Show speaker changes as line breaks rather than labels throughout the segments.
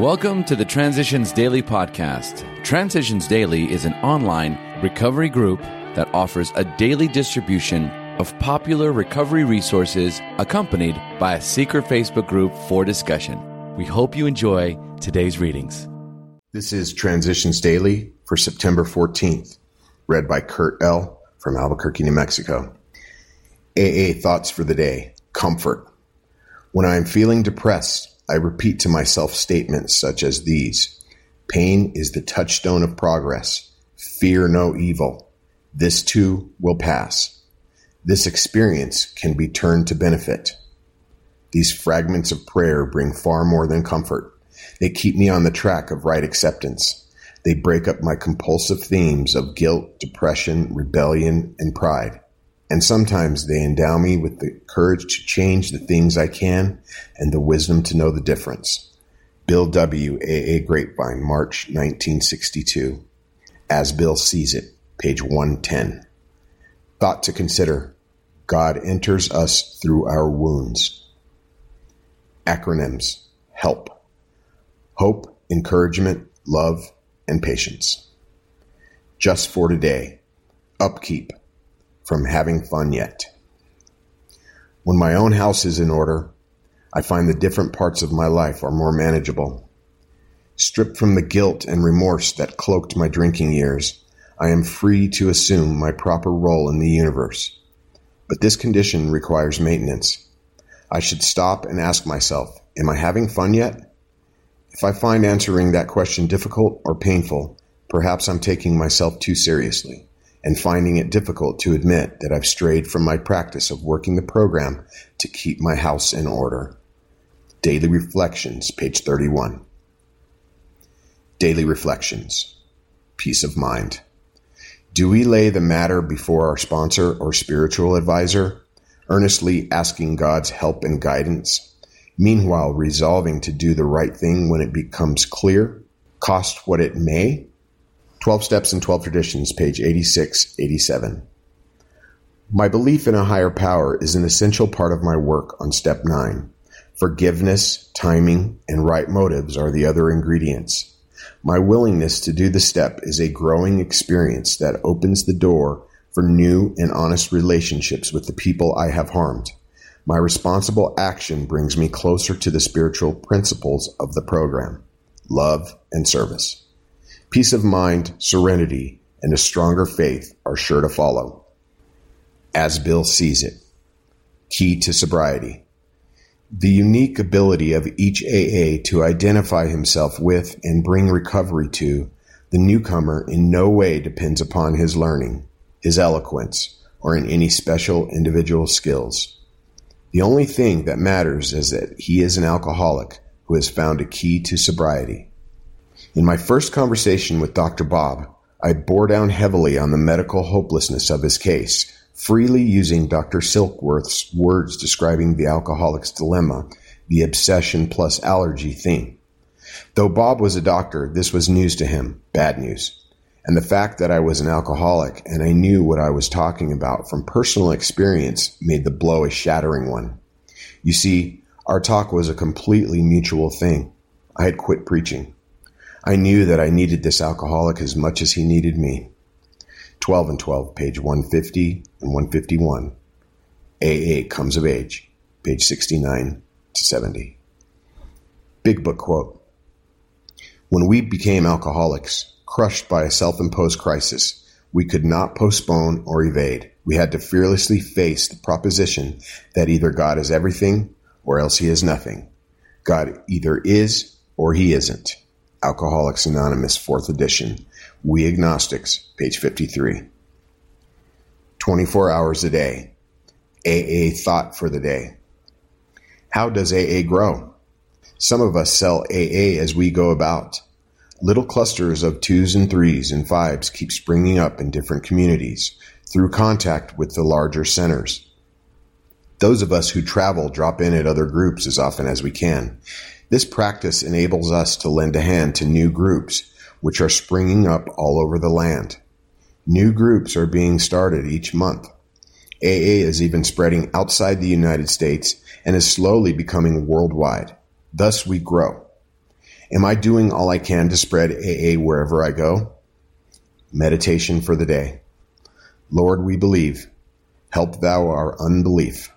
Welcome to the Transitions Daily podcast. Transitions Daily is an online recovery group that offers a daily distribution of popular recovery resources accompanied by a secret Facebook group for discussion. We hope you enjoy today's readings.
This is Transitions Daily for September 14th, read by Kurt L. from Albuquerque, New Mexico. AA Thoughts for the Day Comfort. When I am feeling depressed, I repeat to myself statements such as these Pain is the touchstone of progress. Fear no evil. This too will pass. This experience can be turned to benefit. These fragments of prayer bring far more than comfort. They keep me on the track of right acceptance. They break up my compulsive themes of guilt, depression, rebellion, and pride and sometimes they endow me with the courage to change the things I can and the wisdom to know the difference. Bill W. A. A. Grapevine, March 1962. As Bill sees it, page 110. Thought to consider God enters us through our wounds. Acronyms HELP. Hope, encouragement, love, and patience. Just for today. Upkeep from having fun yet. When my own house is in order, I find the different parts of my life are more manageable. Stripped from the guilt and remorse that cloaked my drinking years, I am free to assume my proper role in the universe. But this condition requires maintenance. I should stop and ask myself, am I having fun yet? If I find answering that question difficult or painful, perhaps I'm taking myself too seriously and finding it difficult to admit that I've strayed from my practice of working the program to keep my house in order. Daily Reflections, page 31. Daily Reflections. Peace of mind. Do we lay the matter before our sponsor or spiritual advisor, earnestly asking God's help and guidance, meanwhile resolving to do the right thing when it becomes clear, cost what it may? 12 Steps and 12 Traditions, page 86, 87. My belief in a higher power is an essential part of my work on step 9. Forgiveness, timing, and right motives are the other ingredients. My willingness to do the step is a growing experience that opens the door for new and honest relationships with the people I have harmed. My responsible action brings me closer to the spiritual principles of the program love and service. Peace of mind, serenity, and a stronger faith are sure to follow. As Bill sees it. Key to sobriety. The unique ability of each AA to identify himself with and bring recovery to the newcomer in no way depends upon his learning, his eloquence, or in any special individual skills. The only thing that matters is that he is an alcoholic who has found a key to sobriety. In my first conversation with Dr. Bob, I bore down heavily on the medical hopelessness of his case, freely using Dr. Silkworth's words describing the alcoholic's dilemma, the obsession plus allergy theme. Though Bob was a doctor, this was news to him, bad news. And the fact that I was an alcoholic and I knew what I was talking about from personal experience made the blow a shattering one. You see, our talk was a completely mutual thing. I had quit preaching. I knew that I needed this alcoholic as much as he needed me. 12 and 12, page 150 and 151. AA Comes of Age, page 69 to 70. Big Book quote When we became alcoholics, crushed by a self imposed crisis, we could not postpone or evade. We had to fearlessly face the proposition that either God is everything or else he is nothing. God either is or he isn't. Alcoholics Anonymous, 4th edition. We Agnostics, page 53. 24 hours a day. AA thought for the day. How does AA grow? Some of us sell AA as we go about. Little clusters of twos and threes and fives keep springing up in different communities through contact with the larger centers. Those of us who travel drop in at other groups as often as we can. This practice enables us to lend a hand to new groups, which are springing up all over the land. New groups are being started each month. AA is even spreading outside the United States and is slowly becoming worldwide. Thus we grow. Am I doing all I can to spread AA wherever I go? Meditation for the day. Lord, we believe. Help thou our unbelief.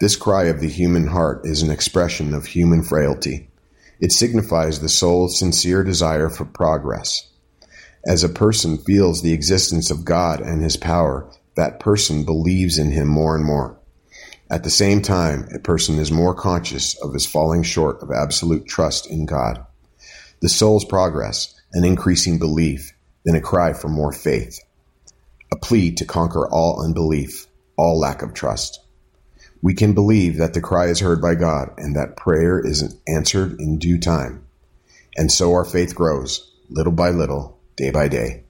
This cry of the human heart is an expression of human frailty. It signifies the soul's sincere desire for progress. As a person feels the existence of God and his power, that person believes in him more and more. At the same time, a person is more conscious of his falling short of absolute trust in God. The soul's progress, an increasing belief, then a cry for more faith. A plea to conquer all unbelief, all lack of trust. We can believe that the cry is heard by God and that prayer is answered in due time. And so our faith grows, little by little, day by day.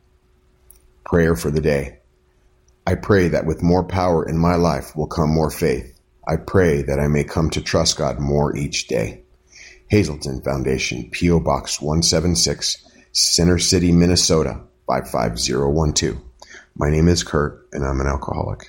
Prayer for the day. I pray that with more power in my life will come more faith. I pray that I may come to trust God more each day. Hazelden Foundation, P.O. Box 176, Center City, Minnesota 55012. My name is Kurt, and I'm an alcoholic.